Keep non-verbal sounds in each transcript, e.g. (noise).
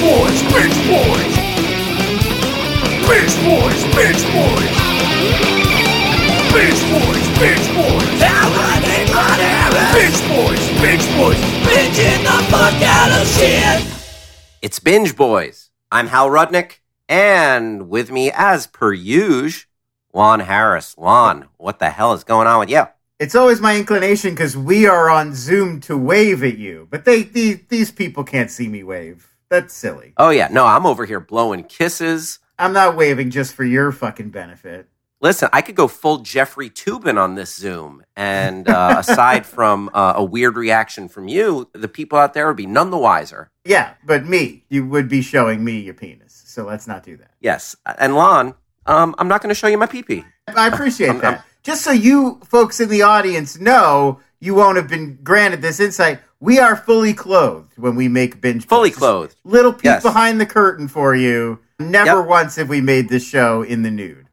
boys, bitch boys. Bitch boys, bitch boys. Bitch boys, bitch boys. Bitch boys, bitch boys. Bitching the fuck out of shit. It's Binge Boys. I'm Hal Rudnick, and with me, as per usual, Lon Harris. Lon, what the hell is going on with you? It's always my inclination because we are on Zoom to wave at you, but they, these these people can't see me wave. That's silly. Oh yeah, no, I'm over here blowing kisses. I'm not waving just for your fucking benefit. Listen, I could go full Jeffrey Toobin on this Zoom, and uh, (laughs) aside from uh, a weird reaction from you, the people out there would be none the wiser. Yeah, but me, you would be showing me your penis, so let's not do that. Yes, and Lon, um, I'm not going to show you my pee-pee. I appreciate (laughs) that. Just so you folks in the audience know, you won't have been granted this insight. We are fully clothed when we make binge. Fully Boys. clothed. Little peek Yes. behind the curtain for you. Never Yep. once have we made this show in the nude.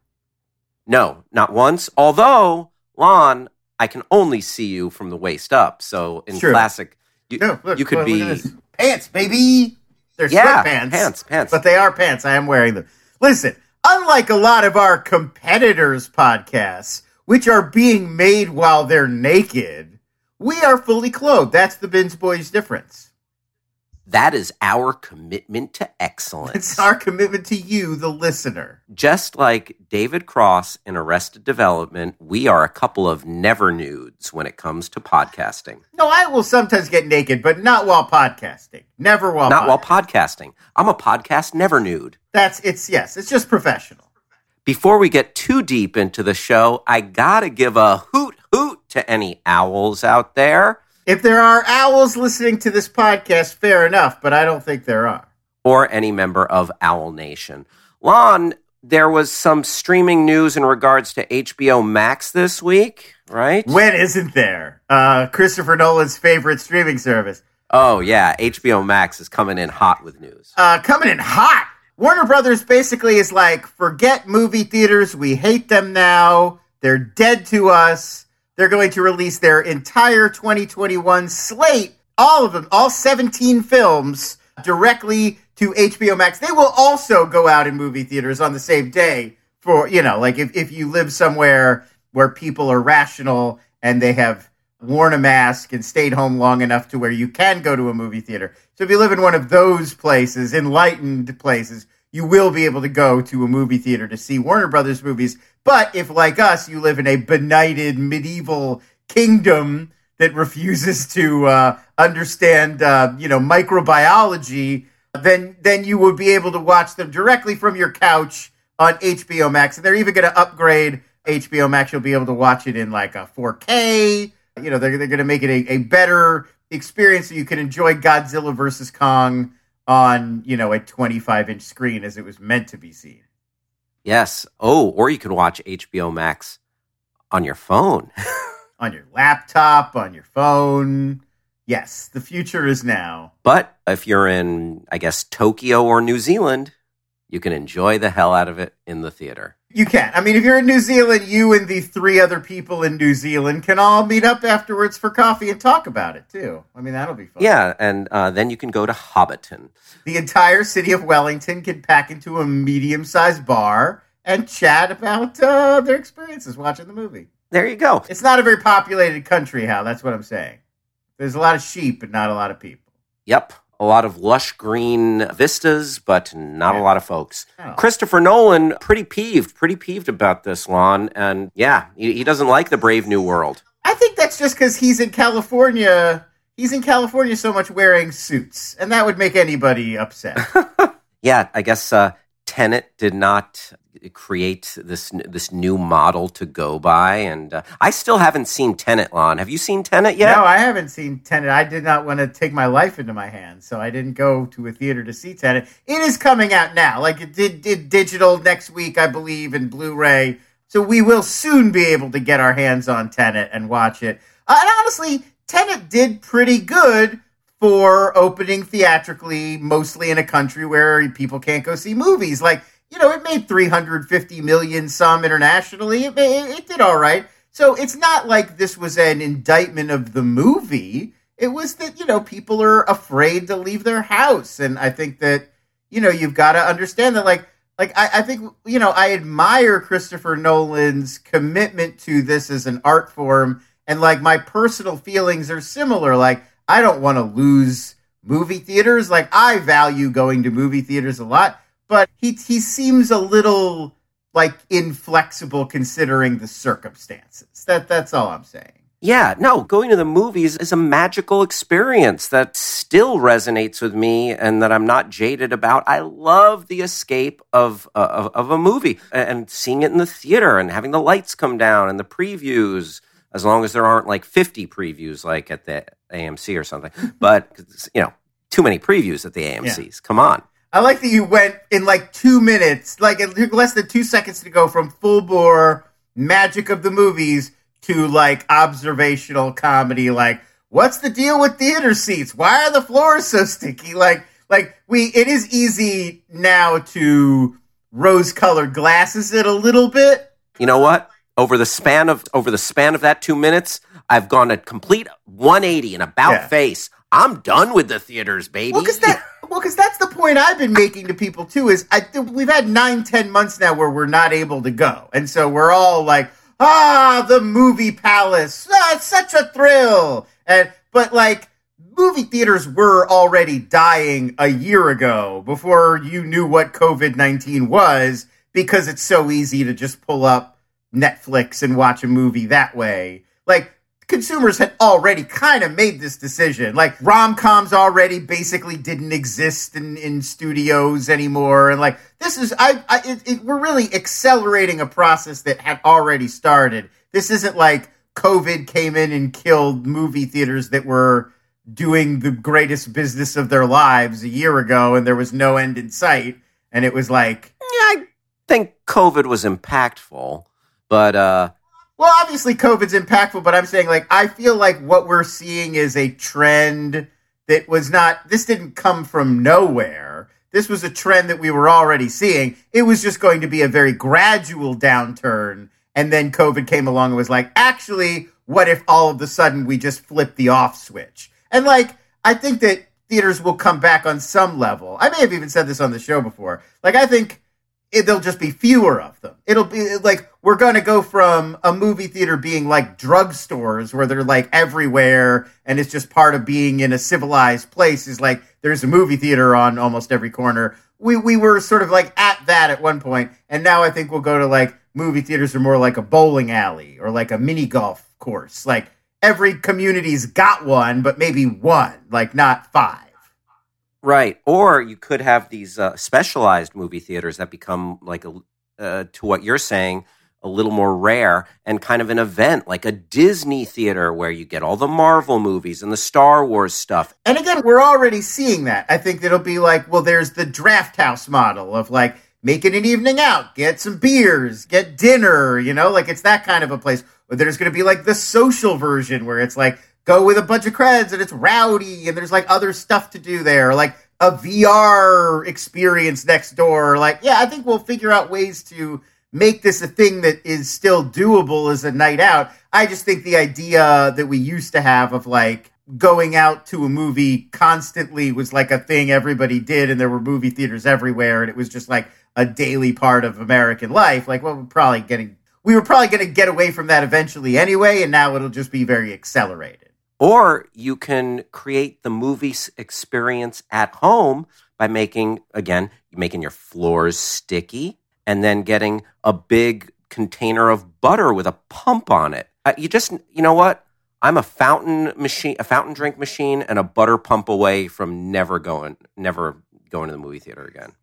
No, not once. Although, Lon, I can only see you from the waist up. So in True. classic, you, No, look, you could look, be. look at this. pants, baby. They're Yeah, sweatpants. pants, pants. But they are pants. I am wearing them. Listen, unlike a lot of our competitors' podcasts, which are being made while they're naked, we are fully clothed. That's the Binge Boys difference. That is our commitment to excellence. It's our commitment to you, the listener. Just like David Cross in Arrested Development, we are a couple of never nudes when it comes to podcasting. No, I will sometimes get naked, but not while podcasting. Never while Not while podcasting. podcasting. I'm a podcast never nude. That's it's yes, it's just professional. Before we get too deep into the show, I gotta give a hoot to any owls out there. If there are owls listening to this podcast, fair enough, but I don't think there are. or any member of Owl Nation. Lon, there was some streaming news in regards to HBO Max this week, right? When isn't there? Uh, Christopher Nolan's favorite streaming service. oh, yeah, HBO Max is coming in hot with news. Uh, coming in hot. Warner Brothers basically is like, forget movie theaters. We hate them now. They're dead to us. They're going to release their entire 2021 slate, all of them, all 17 films, directly to HBO Max. They will also go out in movie theaters on the same day for, you know, like if, if you live somewhere where people are rational and they have worn a mask and stayed home long enough to where you can go to a movie theater. So if you live in one of those places, enlightened places, you will be able to go to a movie theater to see Warner Brothers movies. But if, like us, you live in a benighted medieval kingdom that refuses to uh, understand, uh, you know, microbiology, then then you would be able to watch them directly from your couch on HBO Max. And they're even going to upgrade HBO Max. You'll be able to watch it in like a 4K. You know, they're, they're going to make it a, a better experience so you can enjoy Godzilla versus Kong on, you know, a 25 inch screen as it was meant to be seen. Yes. Oh, or you can watch HBO Max on your phone. (laughs) On your laptop, on your phone. Yes, the future is now. but if you're in, I guess, Tokyo or New Zealand, you can enjoy the hell out of it in the theater. You can. I mean, if you're in New Zealand, you and the three other people in New Zealand can all meet up afterwards for coffee and talk about it too. I mean, that'll be fun. Yeah, and uh, then you can go to Hobbiton. The entire city of Wellington can pack into a medium sized bar and chat about uh, their experiences watching the movie. There you go. It's not a very populated country, Hal. That's what I'm saying. There's a lot of sheep, but not a lot of people. Yep. A lot of lush green vistas, but not a lot of folks. Oh. Christopher Nolan, pretty peeved, pretty peeved about this, Lon. And yeah, he, he doesn't like the Brave New World. I think that's just because he's in California. He's in California so much wearing suits, and that would make anybody upset. (laughs) Yeah, I guess uh, Tenet did not create this this new model to go by, and uh, I still haven't seen Tenet. Lon, have you seen Tenet yet? No, I haven't seen Tenet. I did not want to take my life into my hands, so I didn't go to a theater to see Tenet. It is coming out now. Like it did, did digital next week, I believe, and Blu-ray. So we will soon be able to get our hands on Tenet and watch it. Uh, and honestly, Tenet did pretty good for opening theatrically, mostly in a country where people can't go see movies. Like, you know, it made 350 million some internationally. It, it, it did all right. So it's not like this was an indictment of the movie. It was that, you know, people are afraid to leave their house. And I think that you know, you've got to understand that, like, like I, I think you know, I admire Christopher Nolan's commitment to this as an art form, and like my personal feelings are similar. Like, I don't want to lose movie theaters. Like, I value going to movie theaters a lot, but he he seems a little like inflexible considering the circumstances. That that's all I'm saying. Yeah, no, going to the movies is a magical experience that still resonates with me and that I'm not jaded about. I love the escape of, of, of a movie and seeing it in the theater and having the lights come down and the previews, as long as there aren't like 50 previews like at the AMC or something. But, you know, too many previews at the AMCs. Yeah. Come on. I like that you went in like two minutes, like it took less than two seconds to go from full bore magic of the movies to like observational comedy like what's the deal with theater seats why are the floors so sticky like like we it is easy now to rose colored glasses it a little bit you know what over the span of over the span of that 2 minutes I've gone a complete 180 and about yeah. face I'm done with the theaters baby well cuz that well that's the point I've been making to people too is I we've had nine ten months now where we're not able to go and so we're all like ah, the movie palace. Ah, it's such a thrill. And but like movie theaters were already dying a year ago before you knew what COVID 19 was because it's so easy to just pull up Netflix and watch a movie that way. Like consumers had already kind of made this decision. Like rom coms already basically didn't exist in, in studios anymore, and like this is I, I it, it, we're really accelerating a process that had already started. This isn't like COVID came in and killed movie theaters that were doing the greatest business of their lives a year ago, and there was no end in sight. And it was like, yeah, I think COVID was impactful, but uh, well, obviously COVID's impactful, but I'm saying like I feel like what we're seeing is a trend that was not this didn't come from nowhere. This was a trend that we were already seeing. It was just going to be a very gradual downturn and then COVID came along and was like, "Actually, what if all of a sudden we just flip the off switch?" And like I think that theaters will come back on some level. I may have even said this on the show before. Like I think it, there'll just be fewer of them. It'll be like we're going to go from a movie theater being like drugstores where they're like everywhere and it's just part of being in a civilized place is like there's a movie theater on almost every corner. We we were sort of like at that at one point and now I think we'll go to like movie theaters are more like a bowling alley or like a mini golf course. Like every community's got one but maybe one, like not five. Right. Or you could have these uh, specialized movie theaters that become like a, uh, to what you're saying, a little more rare and kind of an event like a Disney theater where you get all the Marvel movies and the Star Wars stuff. And again, we're already seeing that. I think it'll be like, well, there's the draft house model of like, make it an evening out, get some beers, get dinner, you know, like it's that kind of a place. Or there's going to be like the social version where it's like, go with a bunch of creds and it's rowdy and there's like other stuff to do there, like a VR experience next door. Like, yeah, I think we'll figure out ways to make this a thing that is still doable as a night out. I just think the idea that we used to have of like going out to a movie constantly was like a thing everybody did and there were movie theaters everywhere and it was just like a daily part of American life. Like, well, we're probably getting we were probably going to get away from that eventually anyway, and now it'll just be very accelerated. Or you can create the movie experience at home by making, again, making your floors sticky and then getting a big container of butter with a pump on it. Uh, you just, you know what? I'm a fountain machine, a fountain drink machine, and a butter pump away from never going, never going to the movie theater again.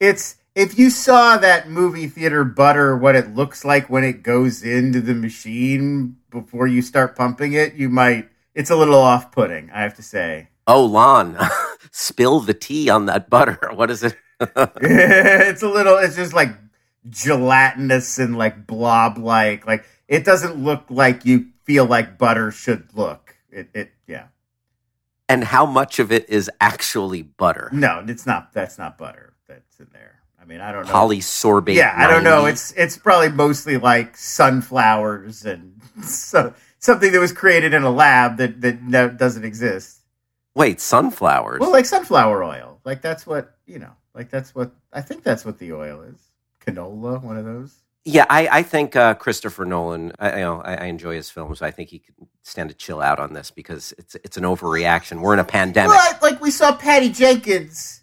It's if you saw that movie theater butter, what it looks like when it goes into the machine before you start pumping it, you might. It's a little off putting, I have to say. Oh, Lon, (laughs) spill the tea on that butter. (laughs) What is it? (laughs) it's a little, it's just like gelatinous and like blob like. Like, it doesn't look like you feel like butter should look. It, it, yeah. And how much of it is actually butter? No, it's not. That's not butter that's in there. I mean, I don't know. Polysorbate. Yeah, I don't know. It's it's probably mostly like sunflowers and (laughs) so something that was created in a lab that that doesn't exist. Wait, sunflowers? Well, like sunflower oil. Like that's what you know. Like that's what I think that's what the oil is. Canola, one of those. Yeah, I, I think uh, Christopher Nolan. I, you know, I, I enjoy his films. I think he could stand to chill out on this because it's it's an overreaction. We're in a pandemic. Right, like we saw Patty Jenkins,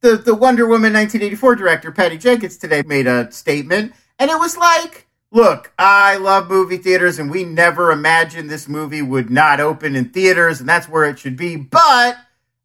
the the Wonder Woman 1984 director, Patty Jenkins today made a statement, and it was like, "Look, I love movie theaters, and we never imagined this movie would not open in theaters, and that's where it should be, but."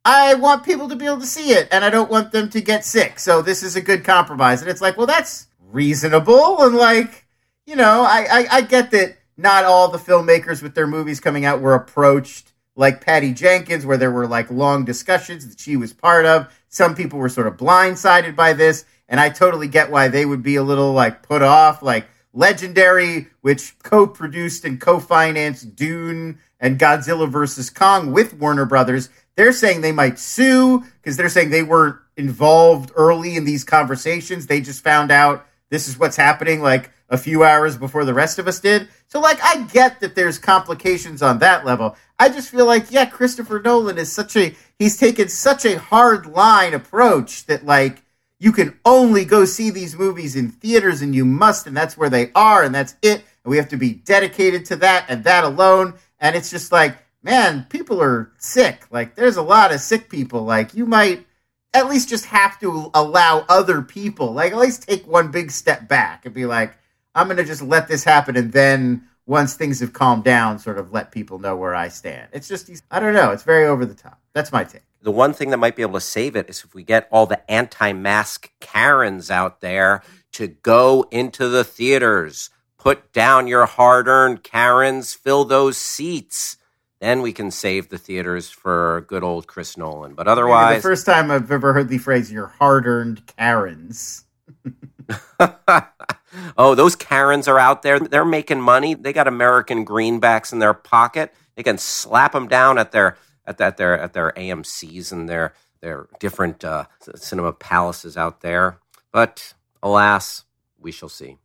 I want people to be able to see it, and I don't want them to get sick. So this is a good compromise. And it's like, well, that's reasonable and like you know I, I, I get that not all the filmmakers with their movies coming out were approached like Patty Jenkins, where there were like long discussions that she was part of. Some people were sort of blindsided by this, and I totally get why they would be a little like put off. Like Legendary, which co-produced and co-financed Dune and Godzilla vs Kong with Warner Brothers, they're saying they might sue because they're saying they weren't involved early in these conversations. They just found out this is what's happening like a few hours before the rest of us did. So, like, I get that there's complications on that level. I just feel like, yeah, Christopher Nolan is such a, he's taken such a hard line approach that, like, you can only go see these movies in theaters and you must, and that's where they are, and that's it. And we have to be dedicated to that and that alone. And it's just like, man, people are sick. Like, there's a lot of sick people. Like, you might, at least just have to allow other people, like at least take one big step back and be like, I'm going to just let this happen. And then once things have calmed down, sort of let people know where I stand. It's just, I don't know. It's very over the top. That's my take. The one thing that might be able to save it is if we get all the anti mask Karens out there to go into the theaters, put down your hard earned Karens, fill those seats then we can save the theaters for good old Chris Nolan. But otherwise, Maybe the first time I've ever heard the phrase "your hard-earned Karens." (laughs) oh, those Karens are out there. They're making money. They got American greenbacks in their pocket. They can slap them down at their at, at their at their AMC's and their their different uh, cinema palaces out there. But alas, we shall see.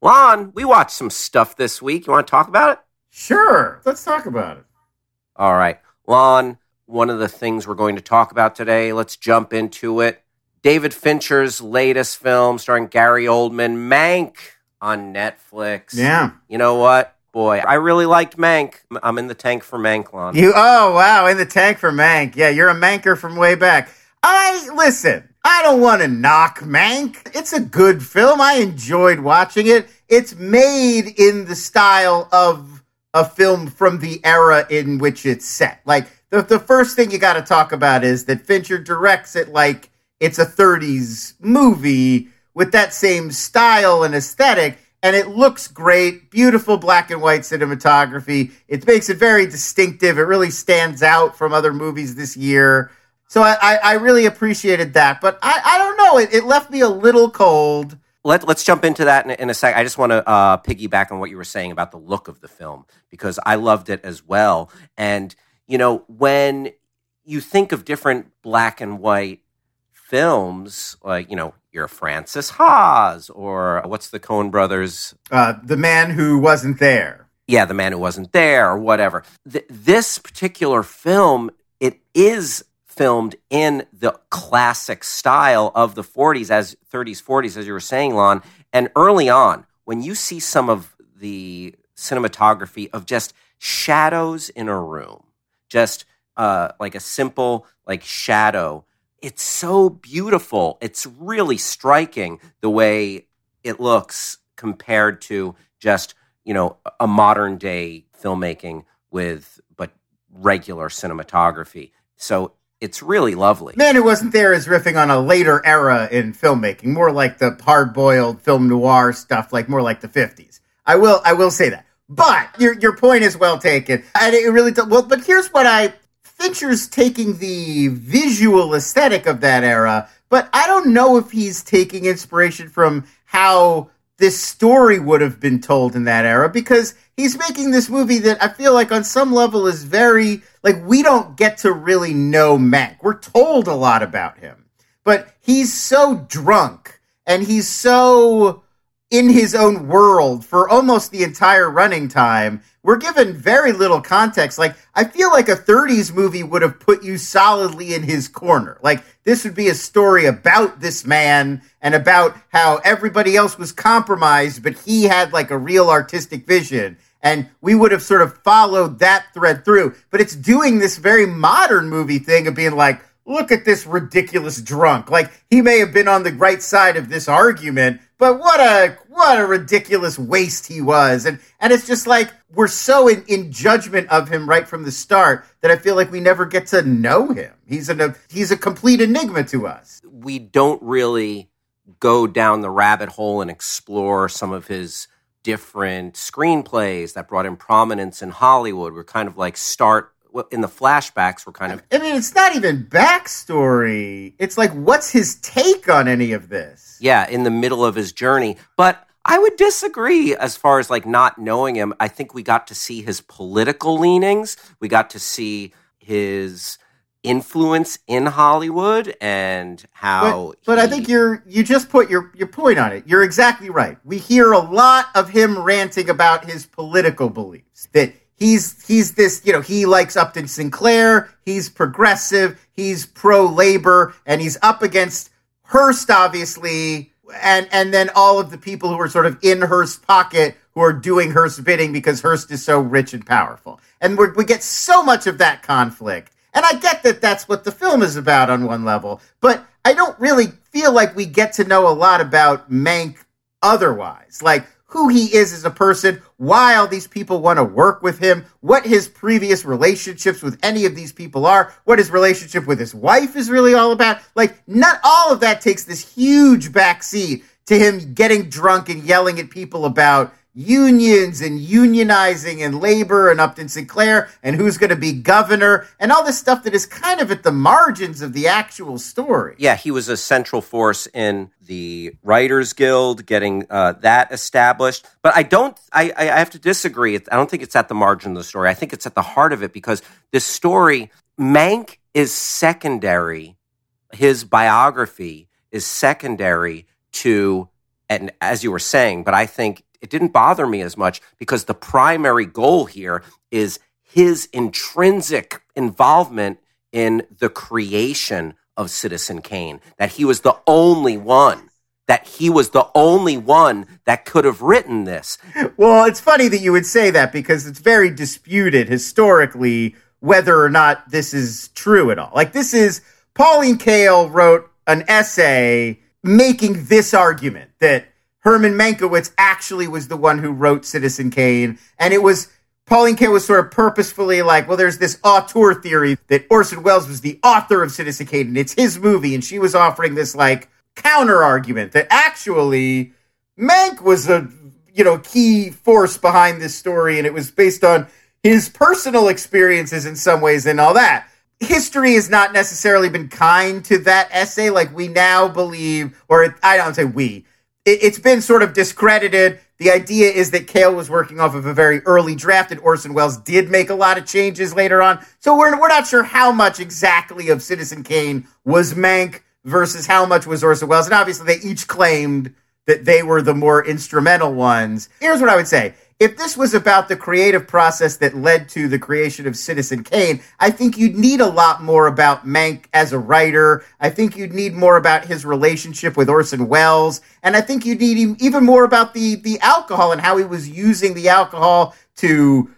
Lon, we watched some stuff this week. You want to talk about it? Sure. Let's talk about it. All right. Lon, one of the things we're going to talk about today, let's jump into it. David Fincher's latest film starring Gary Oldman, Mank, on Netflix. Yeah. You know what? Boy, I really liked Mank. I'm in the tank for Mank, Lon. You oh wow, in the tank for Mank. Yeah, you're a Manker from way back. I listen, I don't want to knock Mank. It's a good film. I enjoyed watching it. It's made in the style of a film from the era in which it's set. Like the the first thing you got to talk about is that Fincher directs it like it's a 30s movie with that same style and aesthetic and it looks great. Beautiful black and white cinematography. It makes it very distinctive. It really stands out from other movies this year. So i, I, I really appreciated that. But i, I don't know. It, it left me a little cold. Let, let's jump into that in, in a sec. I just want to uh, piggyback on what you were saying about the look of the film because I loved it as well. And, you know, when you think of different black and white films, like, you know, your Frances Ha's or what's the Coen brothers? Uh, the man who wasn't there. Yeah, the man who wasn't there or whatever. Th- this particular film, it is filmed in the classic style of the 40s as 30s 40s as you were saying lon and early on when you see some of the cinematography of just shadows in a room just uh, like a simple like shadow it's so beautiful it's really striking the way it looks compared to just you know a modern day filmmaking with but regular cinematography so it's really lovely. Man Who Wasn't There is riffing on a later era in filmmaking, more like the hard-boiled film noir stuff, like more like the 50s. I will I will say that. But your your point is well taken. And it really well, but here's what I Fincher's taking the visual aesthetic of that era, but I don't know if he's taking inspiration from how this story would have been told in that era because he's making this movie that I feel like on some level is very like we don't get to really know Mank. We're told a lot about him, but he's so drunk and he's so in his own world for almost the entire running time. We're given very little context. Like, I feel like a 30s movie would have put you solidly in his corner. Like, this would be a story about this man and about how everybody else was compromised, but he had like a real artistic vision. And we would have sort of followed that thread through. But it's doing this very modern movie thing of being like, look at this ridiculous drunk. Like, he may have been on the right side of this argument, but what a what a ridiculous waste he was. And and it's just like we're so in, in judgment of him right from the start that I feel like we never get to know him. He's an, a he's a complete enigma to us. We don't really go down the rabbit hole and explore some of his different screenplays that brought him prominence in Hollywood. We're kind of like start in the flashbacks. We're kind of. I mean, it's not even backstory. It's like, what's his take on any of this? Yeah, in the middle of his journey, but. I would disagree as far as like not knowing him. I think we got to see his political leanings. We got to see his influence in Hollywood and how. But, but he, I think you're you just put your your point on it. You're exactly right. We hear a lot of him ranting about his political beliefs that he's he's this you know he likes Upton Sinclair. He's progressive. He's pro labor, and he's up against Hearst, obviously. And and then all of the people who are sort of in Hearst's pocket who are doing Hearst's bidding because Hearst is so rich and powerful. And we we get so much of that conflict and I get that that's what the film is about on one level, but I don't really feel like we get to know a lot about Mank otherwise. Like who he is as a person, why all these people want to work with him, what his previous relationships with any of these people are, what his relationship with his wife is really all about. Like, not all of that takes this huge backseat to him getting drunk and yelling at people about unions and unionizing and labor and Upton Sinclair and who's going to be governor and all this stuff that is kind of at the margins of the actual story. Yeah, he was a central force in the Writers Guild, getting uh, that established. But I don't, I, I have to disagree. I don't think it's at the margin of the story. I think it's at the heart of it because this story, Mank is secondary. His biography is secondary to and as you were saying, but I think it didn't bother me as much because the primary goal here is his intrinsic involvement in the creation of Citizen Kane, that he was the only one that he was the only one that could have written this. Well, it's funny that you would say that because it's very disputed historically whether or not this is true at all. Like this is Pauline Kael wrote an essay making this argument that Herman Mankiewicz actually was the one who wrote Citizen Kane, and it was Pauline Kael was sort of purposefully like, well, there's this auteur theory that Orson Welles was the author of Citizen Kane, and it's his movie, and she was offering this like counter argument that actually Mank was a you know key force behind this story, and it was based on his personal experiences in some ways and all that. History has not necessarily been kind to that essay. Like we now believe, or I don't say we, it, has been sort of discredited. The idea is that Kael was working off of a very early draft, and Orson Welles did make a lot of changes later on. So we're we're not sure how much exactly of Citizen Kane was Mank versus how much was Orson Welles, and obviously they each claimed that they were the more instrumental ones. Here's what I would say if this was about the creative process that led to the creation of Citizen Kane, I think you'd need a lot more about Mank as a writer. I think you'd need more about his relationship with Orson Welles. And I think you'd need even more about the, the alcohol and how he was using the alcohol to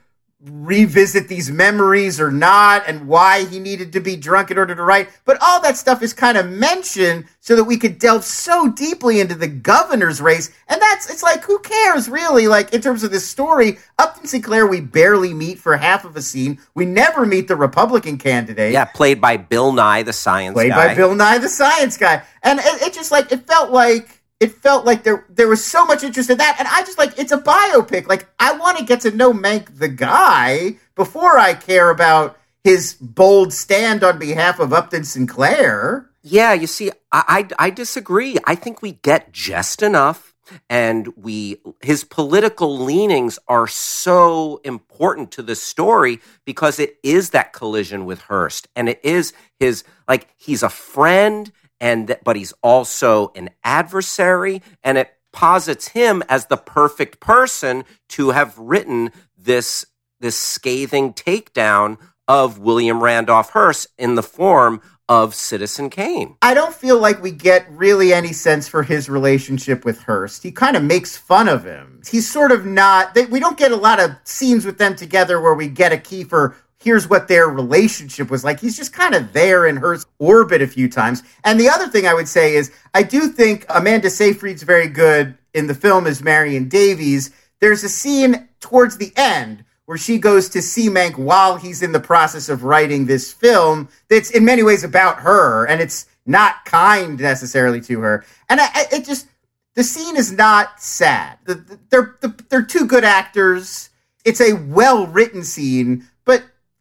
revisit these memories or not and why he needed to be drunk in order to write. But all that stuff is kind of mentioned so that we could delve so deeply into the governor's race. And that's, it's like, who cares really? Like, in terms of this story, Upton Sinclair, we barely meet for half of a scene. We never meet the Republican candidate. Yeah, played by Bill Nye, the science played guy. by Bill Nye, the science guy. And it, it just like, it felt like, it felt like there there was so much interest in that, and I just like it's a biopic. Like I want to get to know Mank the guy before I care about his bold stand on behalf of Upton Sinclair. Yeah, you see, I, I, I disagree. I think we get just enough, and we his political leanings are so important to the story because it is that collision with Hearst, and it is his like he's a friend and th- but he's also an adversary and it posits him as the perfect person to have written this this scathing takedown of William Randolph Hearst in the form of Citizen Kane. I don't feel like we get really any sense for his relationship with Hearst. He kind of makes fun of him. He's sort of not, they, we don't get a lot of scenes with them together where we get a key for here's what their relationship was like. He's just kind of there in her orbit a few times. And the other thing I would say is I do think Amanda Seyfried's very good in the film as Marion Davies. There's a scene towards the end where she goes to see Mank while he's in the process of writing this film that's in many ways about her and it's not kind necessarily to her. And I, I, it just, the scene is not sad. The, the, they're, the, they're two good actors. It's a well written scene,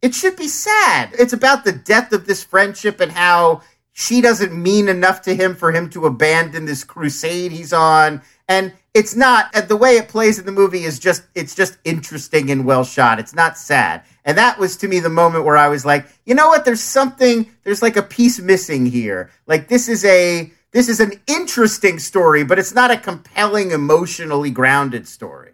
it should be sad. It's about the death of this friendship and how she doesn't mean enough to him for him to abandon this crusade he's on. And it's not the way it plays in the movie is just it's just interesting and well shot. It's not sad. And that was to me the moment where I was like, you know what? There's something. There's like a piece missing here. Like this is a this is an interesting story, but it's not a compelling, emotionally grounded story.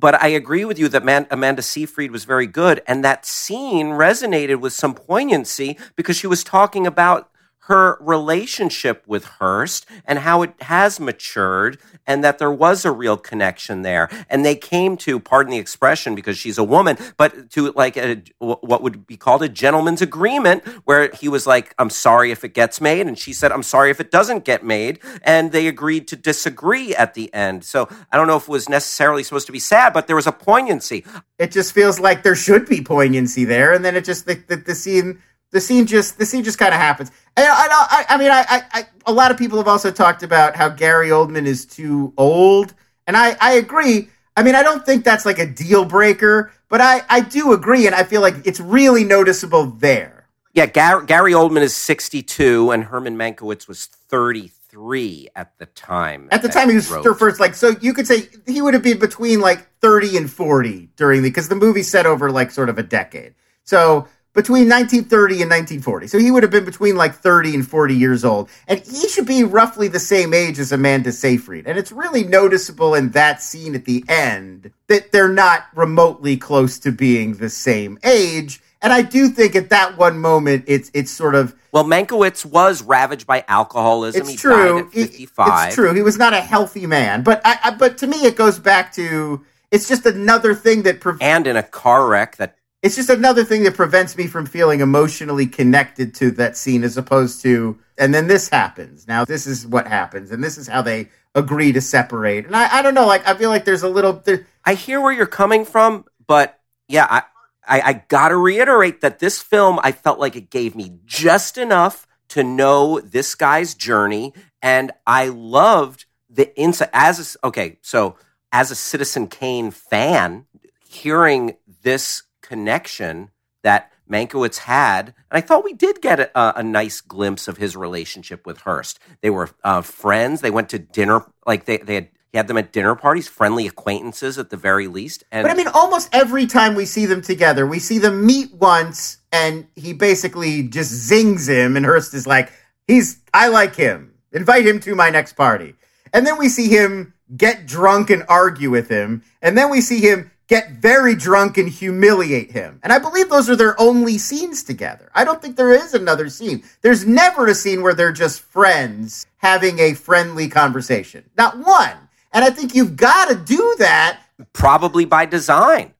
But I agree with you that Man- Amanda Seyfried was very good, and that scene resonated with some poignancy because she was talking about her relationship with Hearst and how it has matured and that there was a real connection there. And they came to, pardon the expression because she's a woman, but to like a, what would be called a gentleman's agreement where he was like, I'm sorry if it gets made. And she said, I'm sorry if it doesn't get made. And they agreed to disagree at the end. So I don't know if it was necessarily supposed to be sad, but there was a poignancy. It just feels like there should be poignancy there. And then it just, the, the, the scene the scene just the scene just kind of happens. And I, I, I mean, I, I, a lot of people have also talked about how Gary Oldman is too old, and I, I agree. I mean, I don't think that's like a deal breaker, but I, I do agree, and I feel like it's really noticeable there. Yeah, Gar- Gary Oldman is 62, and Herman Mankiewicz was 33 at the time. At the time, he was wrote. first, like, so you could say he would have been between like 30 and 40 during the, because the movie set over like sort of a decade. So between 1930 and 1940. So he would have been between like 30 and 40 years old. And he should be roughly the same age as Amanda Seyfried. And it's really noticeable in that scene at the end that they're not remotely close to being the same age. And I do think at that one moment, it's it's sort of well, Mankiewicz was ravaged by alcoholism. It's he true. Fifty-five. It's true. He was not a healthy man. But I, I, but to me, it goes back to it's just another thing that pre- and in a car wreck that it's just another thing that prevents me from feeling emotionally connected to that scene as opposed to and then this happens. Now this is what happens and this is how they agree to separate. And i, I don't know like i feel like there's a little there... i hear where you're coming from but yeah I, I i gotta reiterate that this film i felt like it gave me just enough to know this guy's journey and i loved the insight as a, okay so as a citizen kane fan hearing this connection that Mankiewicz had, and I thought we did get a, a nice glimpse of his relationship with Hearst. They were uh, friends. They went to dinner, like they they had he had them at dinner parties, friendly acquaintances at the very least. And but I mean, almost every time we see them together, we see them meet once, and he basically just zings him, and Hearst is like, "He's I like him. Invite him to my next party." And then we see him get drunk and argue with him, and then we see him get very drunk and humiliate him. And I believe those are their only scenes together. I don't think there is another scene. There's never a scene where they're just friends having a friendly conversation. Not one. And I think you've got to do that. Probably by design.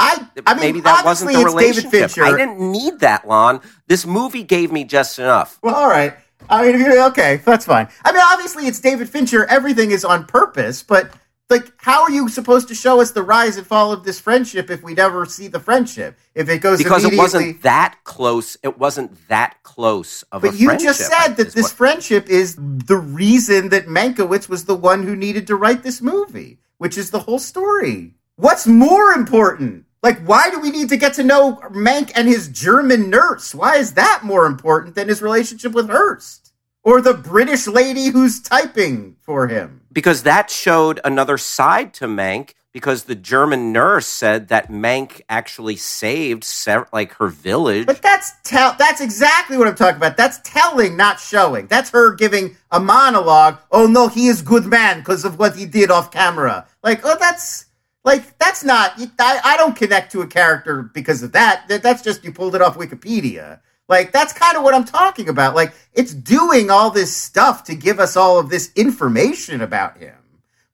I, I mean, maybe that wasn't the relationship. I didn't need that, Lon. This movie gave me just enough. Well, all right. I mean, okay, that's fine. I mean, obviously, it's David Fincher. Everything is on purpose, but like how are you supposed to show us the rise and fall of this friendship if we never see the friendship? If it goes because it wasn't that close it wasn't that close of but you just said that this what... friendship is the reason that mankiewicz was the one who needed to write this movie which is the whole story. What's more important? Like why do we need to get to know mank and his german nurse? Why is that more important than his relationship with hearst or the British lady who's typing for him. Because that showed another side to Mank because the German nurse said that Mank actually saved like her village. But that's tell that's exactly what I'm talking about. That's telling, not showing. That's her giving a monologue. Oh no, he is good man because of what he did off camera. Like, oh, that's like that's not. I, I don't connect to a character because of that. that. That's just you pulled it off Wikipedia. Like that's kind of what I'm talking about. Like it's doing all this stuff to give us all of this information about him.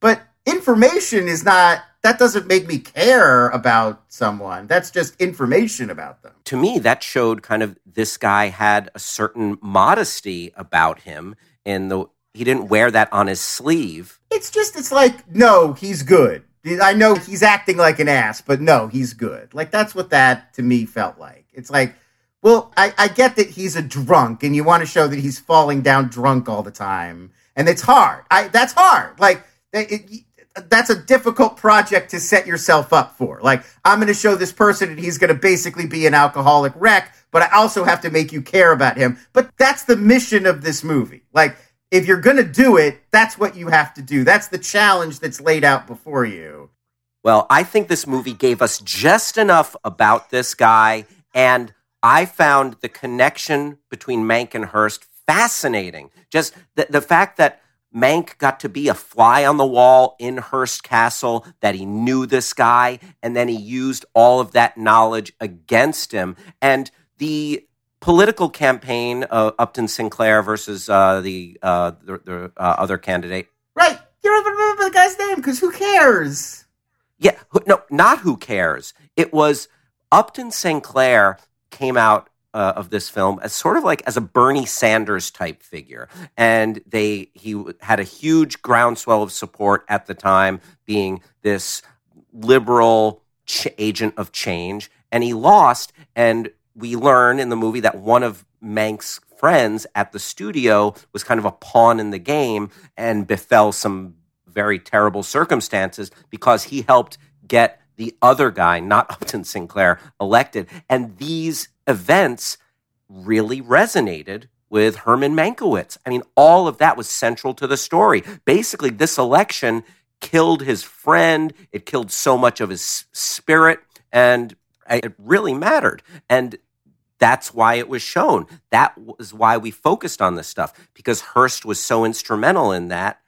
But information is not that doesn't make me care about someone. That's just information about them. To me, that showed kind of this guy had a certain modesty about him and the he didn't wear that on his sleeve. It's just it's like no, he's good. I know he's acting like an ass, but no, he's good. Like that's what that to me felt like. It's like well, I, I get that he's a drunk and you want to show that he's falling down drunk all the time. And it's hard. I that's hard. Like it, it, that's a difficult project to set yourself up for. Like I'm going to show this person and he's going to basically be an alcoholic wreck, but I also have to make you care about him. But that's the mission of this movie. Like if you're going to do it, that's what you have to do. That's the challenge that's laid out before you. Well, I think this movie gave us just enough about this guy and I found the connection between Mank and Hearst fascinating. Just the, the fact that Mank got to be a fly on the wall in Hearst Castle, that he knew this guy, and then he used all of that knowledge against him. And the political campaign of Upton Sinclair versus uh, the, uh, the, the uh, other candidate. Right. You don't even remember the guy's name because who cares? Yeah. No, not who cares. It was Upton Sinclair came out uh, of this film as sort of like as a Bernie Sanders type figure, and they he had a huge groundswell of support at the time, being this liberal ch- agent of change, and he lost. And we learn in the movie that one of Mank's friends at the studio was kind of a pawn in the game and befell some very terrible circumstances because he helped get the other guy, not (laughs) Upton Sinclair, elected. And these events really resonated with Herman Mankiewicz. I mean, all of that was central to the story. Basically, this election killed his friend, it killed so much of his spirit, and it really mattered. And that's why it was shown. That was why we focused on this stuff because Hearst was so instrumental in that.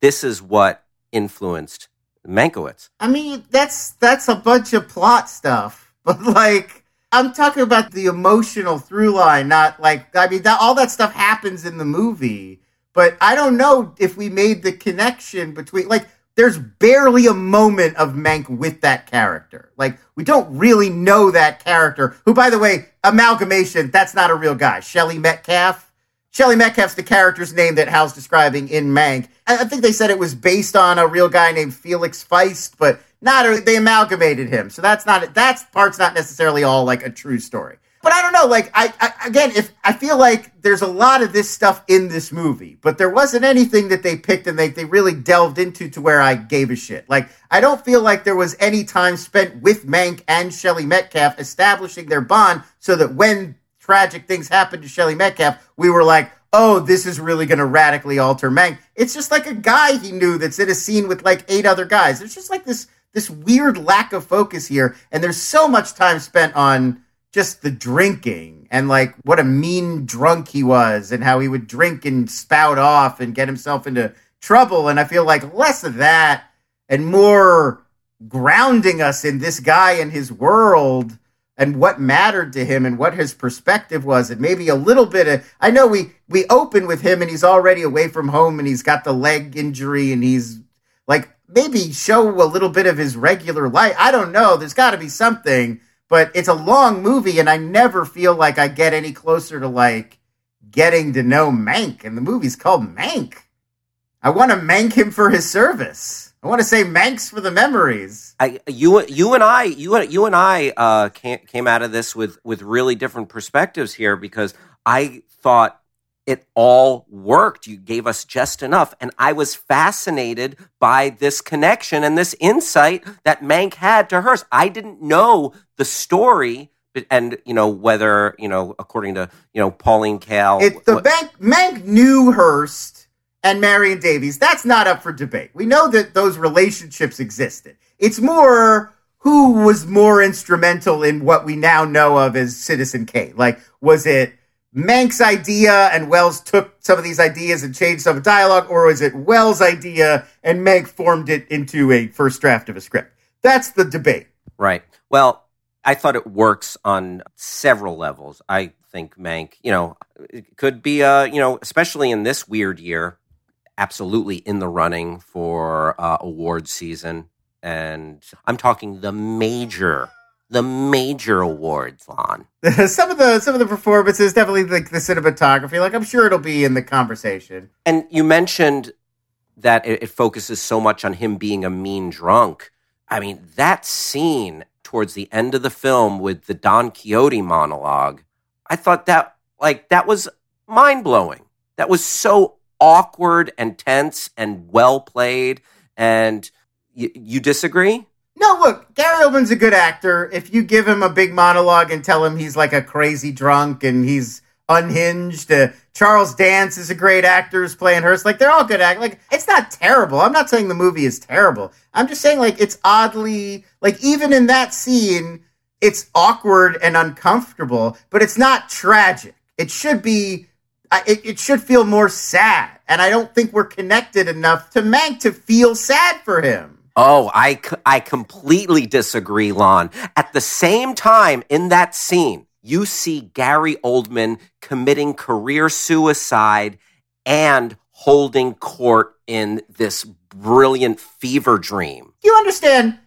This is what influenced Mankiewicz. I mean, that's that's a bunch of plot stuff, (laughs) but like I'm talking about the emotional through line, not like I mean that all that stuff happens in the movie, but I don't know if we made the connection between like there's barely a moment of Mank with that character. Like we don't really know that character, who by the way, amalgamation, that's not a real guy. Shelley Metcalf Shelley Metcalf's the character's name that Hal's describing in Mank. I think they said it was based on a real guy named Felix Feist, but not they amalgamated him. So that's not that's part's not necessarily all like a true story. But I don't know. Like I, I again, if I feel like there's a lot of this stuff in this movie, but there wasn't anything that they picked and they they really delved into to where I gave a shit. Like I don't feel like there was any time spent with Mank and Shelley Metcalf establishing their bond, so that when tragic things happened to Shelley Metcalf, we were like, oh, this is really going to radically alter Mank. It's just like a guy he knew that's in a scene with like eight other guys. It's just like this this weird lack of focus here, and there's so much time spent on just the drinking and like what a mean drunk he was and how he would drink and spout off and get himself into trouble. And I feel like less of that and more grounding us in this guy and his world and what mattered to him and what his perspective was and maybe a little bit of I know we we open with him and he's already away from home and he's got the leg injury and he's like maybe show a little bit of his regular life. I don't know. There's got to be something, but it's a long movie and I never feel like I get any closer to like getting to know Mank and the movie's called Mank. I want to mank him for his service. I want to say Manx for the memories. I, you, you and I, you, you and I uh, came, came out of this with with really different perspectives here because I thought it all worked. You gave us just enough, and I was fascinated by this connection and this insight that Mank had to Hearst. I didn't know the story and you know whether you know according to you know Pauline Kael, it, the Mank, Mank knew Hearst and Marion Davies, that's not up for debate. We know that those relationships existed. It's more who was more instrumental in what we now know of as Citizen Kane. Like, was it Mank's idea and Welles took some of these ideas and changed some dialogue, or was it Welles' idea and Mank formed it into a first draft of a script? That's the debate. Right. Well, I thought it works on several levels. I think Mank, you know, could be, uh, you know, especially in this weird year, absolutely in the running for uh, award season. And I'm talking the major the major awards, Lon. (laughs) some of the some of the performances, definitely like the cinematography. Like I'm sure it'll be in the conversation. And you mentioned that it, it focuses so much on him being a mean drunk. I mean, that scene towards the end of the film with the Don Quixote monologue, I thought that like that was mind blowing. That was so awkward and tense and well played. And y- you disagree? No, look, Gary Oldman's a good actor. If you give him a big monologue and tell him he's like a crazy drunk and he's unhinged, uh, Charles Dance is a great actor who's playing Hearst. Like they're all good actors. Like it's not terrible. I'm not saying the movie is terrible. I'm just saying like it's oddly like even in that scene, it's awkward and uncomfortable, but it's not tragic. It should be. It, it should feel more sad, and I don't think we're connected enough to Mank to feel sad for him. Oh, I, I completely disagree, Lon. At the same time, in that scene, you see Gary Oldman committing career suicide and holding court in this brilliant fever dream. You understand?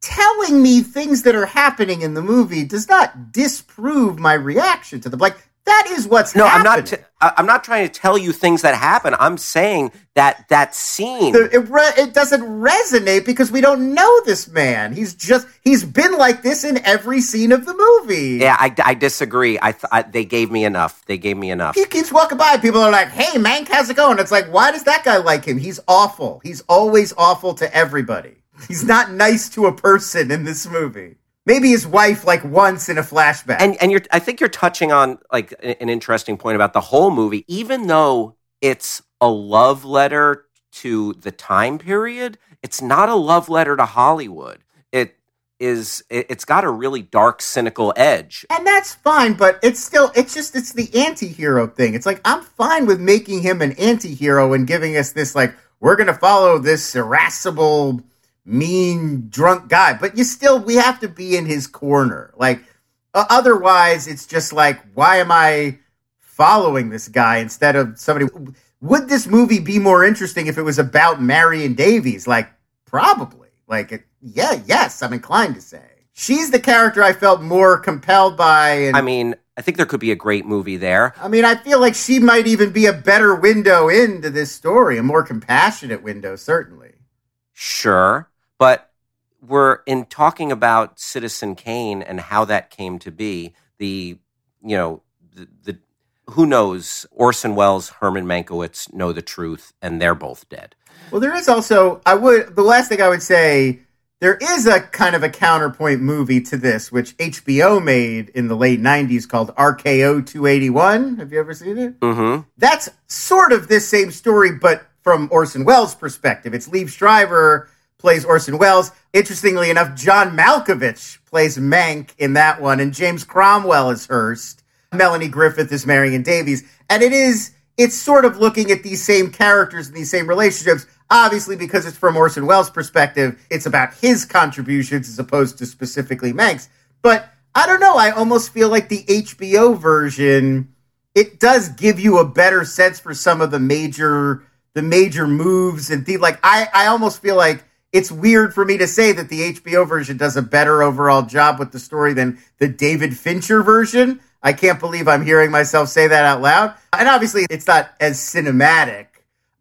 Telling me things that are happening in the movie does not disprove my reaction to them. Like, that is what's no. Happening. I'm not. T- I'm not trying to tell you things that happen. I'm saying that that scene. The, it, re- it doesn't resonate because we don't know this man. He's just he's been like this in every scene of the movie. Yeah, I, I disagree. I, th- I, they gave me enough. They gave me enough. He keeps walking by. People are like, "Hey, man, how's it going?" It's like, why does that guy like him? He's awful. He's always awful to everybody. He's not nice to a person in this movie maybe his wife like once in a flashback. And and you're I think you're touching on like an interesting point about the whole movie even though it's a love letter to the time period, it's not a love letter to Hollywood. It is it, has got a really dark cynical edge. And that's fine, but it's still it's just it's the anti-hero thing. It's like I'm fine with making him an anti-hero and giving us this like we're going to follow this irascible mean drunk guy, but you still we have to be in his corner. Like uh, otherwise, it's just like why am I following this guy instead of somebody? Would this movie be more interesting if it was about Marion Davies? Like probably. Like yeah, yes, I'm inclined to say she's the character I felt more compelled by. And, I mean, I think there could be a great movie there. I mean, I feel like she might even be a better window into this story, a more compassionate window, certainly. Sure. But we're in talking about Citizen Kane and how that came to be. The you know the, the who knows Orson Welles, Herman Mankiewicz know the truth, and they're both dead. Well, there is also I would the last thing I would say there is a kind of a counterpoint movie to this, which HBO made in the late '90s called RKO 281. Have you ever seen it? Mm-hmm. That's sort of this same story, but from Orson Welles' perspective. It's Liev Schreiber plays Orson Welles. Interestingly enough, John Malkovich plays Mank in that one, and James Cromwell is Hearst. Melanie Griffith is Marion Davies. And it is, it's sort of looking at these same characters and these same relationships. Obviously, because it's from Orson Welles' perspective, it's about his contributions as opposed to specifically Mank's. But I don't know. I almost feel like the HBO version, it does give you a better sense for some of the major, the major moves and things. Like I, I almost feel like it's weird for me to say that the HBO version does a better overall job with the story than the David Fincher version. I can't believe I'm hearing myself say that out loud. And obviously, it's not as cinematic.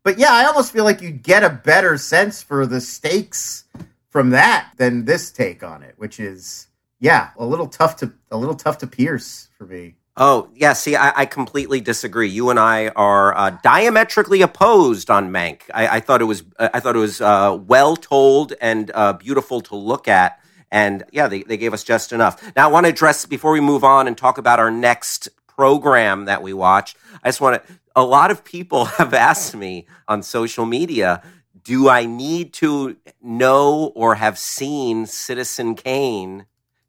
But yeah, I almost feel like you get a better sense for the stakes from that than this take on it, which is yeah, a little tough to a little tough to pierce for me. Oh, yeah. See, I, I, completely disagree. You and I are uh, diametrically opposed on Mank. I, I thought it was, uh, I thought it was uh, well told and uh, beautiful to look at. And yeah, they, they gave us just enough. Now, I want to address before we move on and talk about our next program that we watch. I just want to. A lot of people (laughs) have asked me on social media, do I need to know or have seen Citizen Kane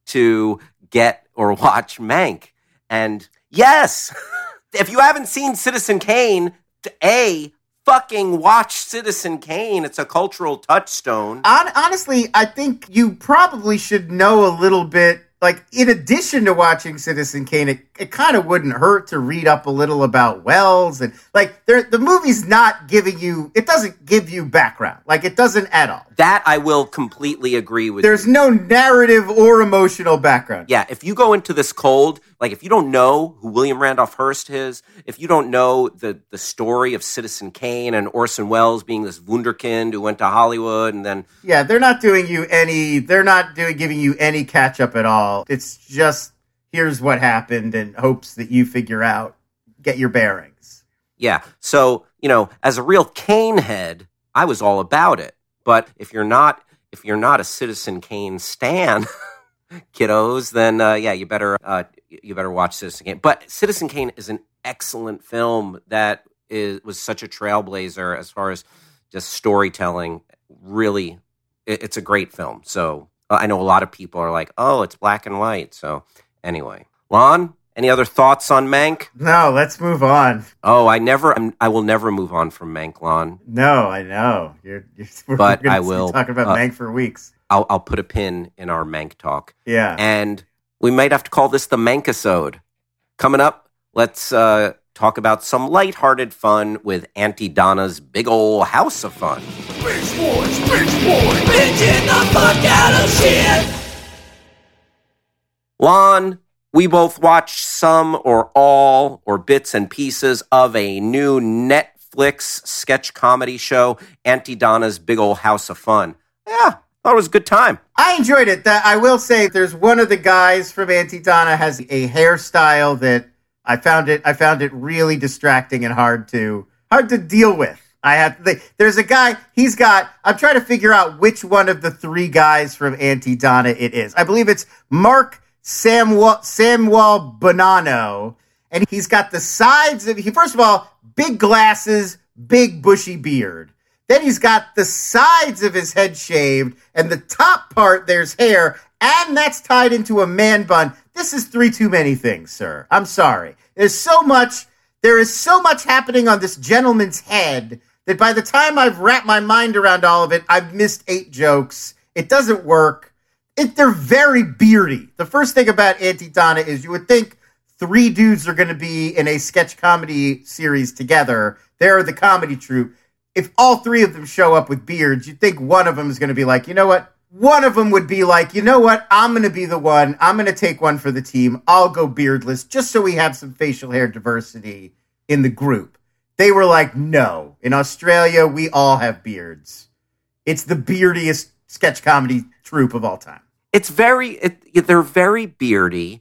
to get or watch Mank? And yes, (laughs) if you haven't seen Citizen Kane, A, fucking watch Citizen Kane. It's a cultural touchstone. Honestly, I think you probably should know a little bit. Like, in addition to watching Citizen Kane, it, it kind of wouldn't hurt to read up a little about Welles And, like, the movie's not giving you, it doesn't give you background. Like, it doesn't at all. That I will completely agree with. There's you. no narrative or emotional background. Yeah, if you go into this cold, like if you don't know who William Randolph Hearst is, if you don't know the the story of Citizen Kane and Orson Welles being this wunderkind who went to Hollywood and then Yeah, they're not doing you any. They're not doing giving you any catch up at all. It's just here's what happened and hopes that you figure out, get your bearings. yeah. So, you know, as a real Kane head, I was all about it. But if you're not if you're not a Citizen Kane stan, (laughs) kiddos, then uh, yeah, you better uh, you better watch Citizen Kane. But Citizen Kane is an excellent film that is was such a trailblazer as far as just storytelling. Really, it, it's a great film. So I know a lot of people are like, "Oh, it's black and white." So anyway, Lon, any other thoughts on Mank? No, let's move on. Oh, I never, I'm, I will never move on from Mank, Lon. No, I know. You're, you're (laughs) But I will, talk about uh, Mank for weeks. I'll, I'll put a pin in our Mank talk. Yeah. and we might have to call this the Mankisode. Coming up, let's uh, talk about some lighthearted fun with Aunty Donna's big ol' house of fun. Rich boys, rich boys, binging the fuck out of shit. Lon, we both watched some or all or bits and pieces of a new Netflix sketch comedy show, Aunty Donna's Big Ol' House of Fun. Yeah, thought it was a good time. I enjoyed it. That I will say, there's one of the guys from Aunty Donna has a hairstyle that I found it. I found it really distracting and hard to hard to deal with. I have. The, there's a guy. He's got. I'm trying to figure out which one of the three guys from Aunty Donna it is. I believe it's Mark Samuel Samuel Bonanno, and he's got the sides of. He first of all big glasses, big bushy beard. Then he's got the sides of his head shaved, and the top part there's hair, and that's tied into a man bun. This is three too many things, sir. I'm sorry. There's so much. There is so much happening on this gentleman's head that by the time I've wrapped my mind around all of it, I've missed eight jokes. It doesn't work. It, they're very beardy. The first thing about Aunty Donna is you would think three dudes are going to be in a sketch comedy series together. They're the comedy troupe. If all three of them show up with beards, you'd think one of them is going to be like, you know what? One of them would be like, you know what? I'm going to be the one. I'm going to take one for the team. I'll go beardless just so we have some facial hair diversity in the group. They were like, no. In Australia, we all have beards. It's the beardiest sketch comedy troupe of all time. It's very, it, they're very beardy,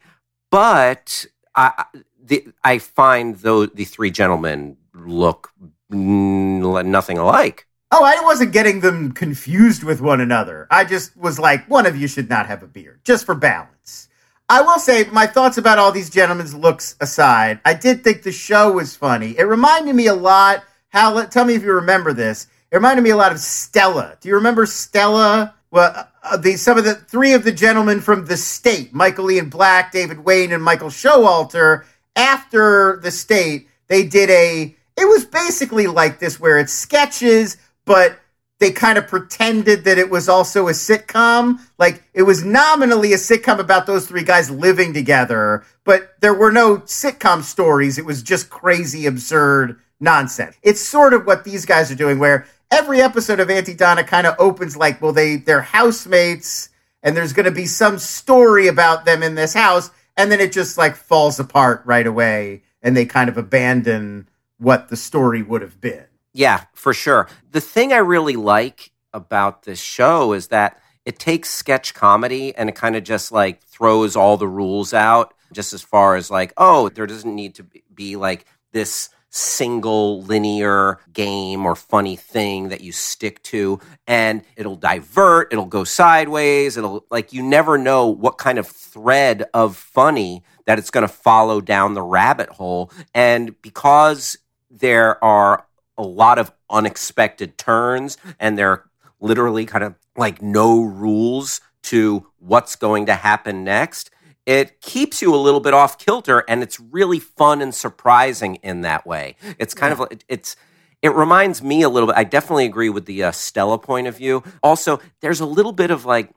but I, the, I find though the three gentlemen look nothing alike. Oh, I wasn't getting them confused with one another. I just was like, one of you should not have a beard, just for balance. I will say, my thoughts about all these gentlemen's looks aside, I did think the show was funny. It reminded me a lot. How? Tell me if you remember this. It reminded me a lot of Stella. Do you remember Stella? Well, uh, the some of the three of the gentlemen from the state, Michael Ian Black, David Wain, and Michael Showalter. After the state, they did a. It was basically like this, where it's sketches, but they kind of pretended that it was also a sitcom. Like it was nominally a sitcom about those three guys living together, but there were no sitcom stories. It was just crazy, absurd nonsense. It's sort of what these guys are doing, where every episode of Aunty Donna kind of opens like, well, they they're housemates, and there's going to be some story about them in this house, and then it just like falls apart right away, and they kind of abandon what the story would have been. Yeah, for sure. The thing I really like about this show is that it takes sketch comedy and it kind of just like throws all the rules out, just as far as like, oh, there doesn't need to be like this single linear game or funny thing that you stick to and it'll divert it'll go sideways it'll like you never know what kind of thread of funny that it's going to follow down the rabbit hole and because there are a lot of unexpected turns, and there are literally kind of like no rules to what's going to happen next. It keeps you a little bit off kilter, and it's really fun and surprising in that way. It's kind yeah. of it's it reminds me a little bit. I definitely agree with the uh, Stella point of view. Also, there's a little bit of like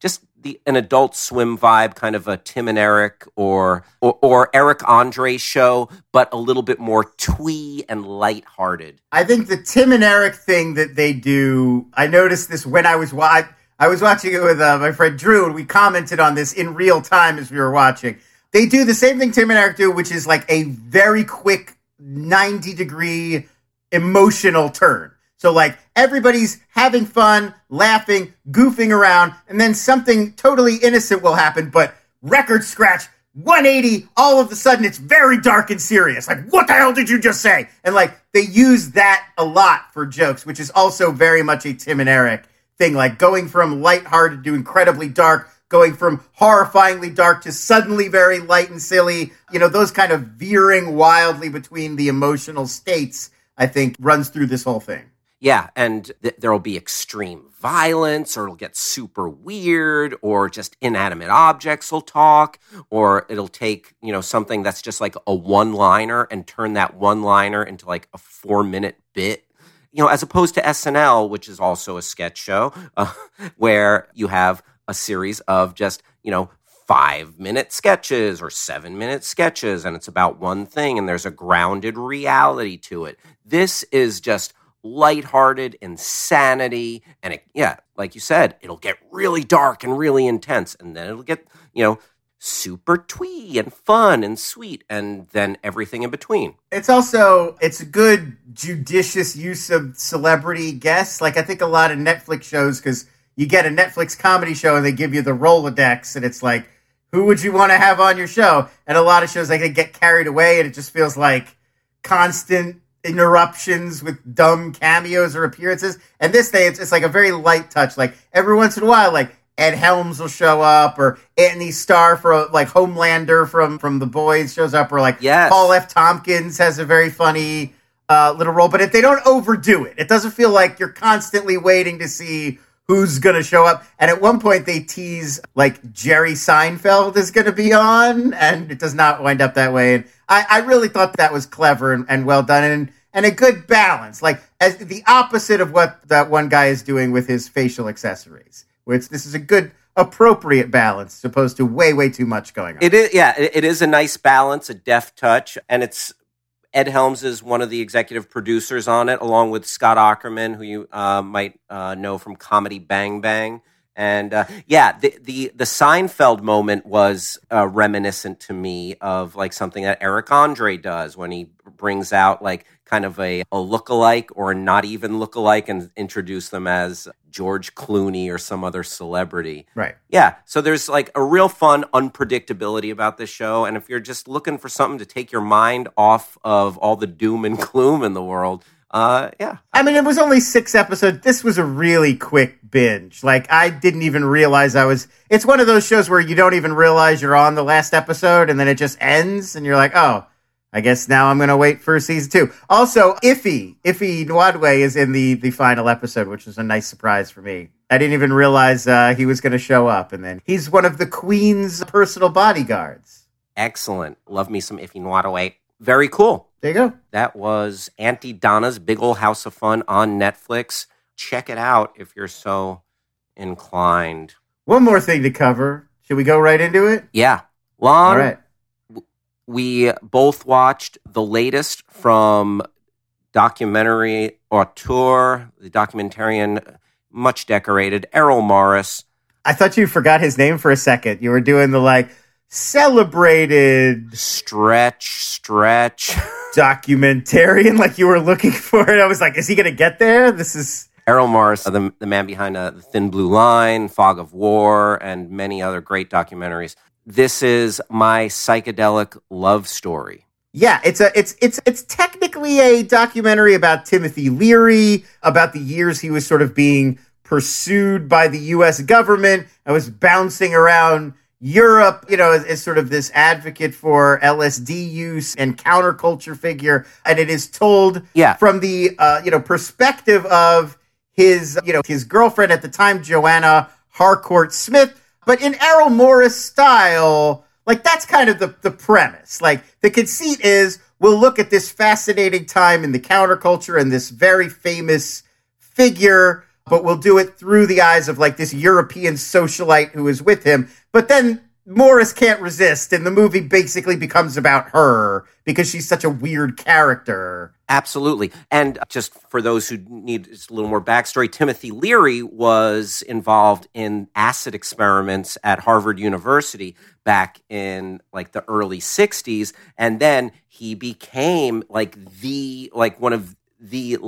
just the an adult swim vibe, kind of a Tim and Eric or, or or, Eric Andre show, but a little bit more twee and lighthearted. I think the Tim and Eric thing that they do, I noticed this when I was I, I was watching it with uh, my friend Drew, and we commented on this in real time as we were watching. They do the same thing Tim and Eric do, which is like a very quick ninety degree emotional turn. So like everybody's having fun, laughing, goofing around, and then something totally innocent will happen, but record scratch 180, all of a sudden it's very dark and serious. Like, what the hell did you just say? And like they use that a lot for jokes, which is also very much a Tim and Eric thing, like going from lighthearted to incredibly dark, going from horrifyingly dark to suddenly very light and silly. You know, those kind of veering wildly between the emotional states, I think runs through this whole thing. Yeah, and th- there'll be extreme violence, or it'll get super weird, or just inanimate objects will talk, or it'll take, you know, something that's just like a one liner and turn that one liner into like a four minute bit. You know, as opposed to SNL, which is also a sketch show, uh, (laughs) where you have a series of just, you know, five minute sketches or seven minute sketches, and it's about one thing, and there's a grounded reality to it. This is just lighthearted insanity. And it, yeah, like you said, it'll get really dark and really intense. And then it'll get, you know, super twee and fun and sweet and then everything in between. It's also it's a good judicious use of celebrity guests. Like I think a lot of Netflix shows cuz you get a Netflix comedy show and they give you the Rolodex and it's like who would you want to have on your show? And a lot of shows like they get carried away and it just feels like constant interruptions with dumb cameos or appearances. And this day, it's, it's like a very light touch. Like every once in a while, like Ed Helms will show up, or Antony Starr for like Homelander from from The Boys shows up, or like yes. Paul F. Tompkins has a very funny uh, little role. But if they don't overdo it, it doesn't feel like you're constantly waiting to see who's going to show up. And at one point, they tease like Jerry Seinfeld is going to be on, and it does not wind up that way. And I, I really thought that was clever and, and well done, and and a good balance, like as the opposite of what that one guy is doing with his facial accessories. Which this is a good appropriate balance, as opposed to way way too much going on. It is, yeah, it is a nice balance, a deft touch, and it's Ed Helms is one of the executive producers on it, along with Scott Aukerman, who you uh, might uh, know from Comedy Bang Bang. And uh, yeah, the, the, the Seinfeld moment was uh, reminiscent to me of like something that Eric Andre does when he brings out like kind of a, a look-alike or not even look-alike and introduce them as George Clooney or some other celebrity. Right. Yeah. So there's like a real fun unpredictability about this show. And if you're just looking for something to take your mind off of all the doom and gloom in the world, uh, yeah. I mean, it was only six episodes. This was a really quick binge. Like, I didn't even realize I was. It's one of those shows where you don't even realize you're on the last episode and then it just ends and you're like, oh, I guess now I'm going to wait for season two. Also, Ify, Ify Nwadiwe is in the, the final episode, which was a nice surprise for me. I didn't even realize uh, he was going to show up. And then he's one of the Queen's personal bodyguards. Excellent. Love me some Ify Nwadiwe. Very cool. There you go. That was Aunty Donna's Big Ol' House of Fun on Netflix. Check it out if you're so inclined. One more thing to cover. Should we go right into it? Yeah. Lon. All right. We both watched the latest from documentary auteur, the documentarian, much decorated, Errol Morris. I thought you forgot his name for a second. You were doing the like celebrated stretch, stretch (laughs) documentarian, like you were looking for it. I was like, is he going to get there? This is Errol Morris, the, the man behind uh, The Thin Blue Line, Fog of War, and many other great documentaries. This is my psychedelic love story. Yeah, it's a it's it's it's technically a documentary about Timothy Leary, about the years he was sort of being pursued by the US government and was bouncing around Europe, you know, as sort of this advocate for LSD use and counterculture figure, and it is told yeah. from the uh, you know perspective of his you know his girlfriend at the time, Joanna Harcourt Smith, but in Errol Morris style. Like that's kind of the, the premise. Like the conceit is we'll look at this fascinating time in the counterculture and this very famous figure but we'll do it through the eyes of like this European socialite who is with him. But then Morris can't resist, and the movie basically becomes about her because she's such a weird character. Absolutely. And just for those who need a little more backstory, Timothy Leary was involved in acid experiments at Harvard University back in like the early 60s. And then he became like the, like one of the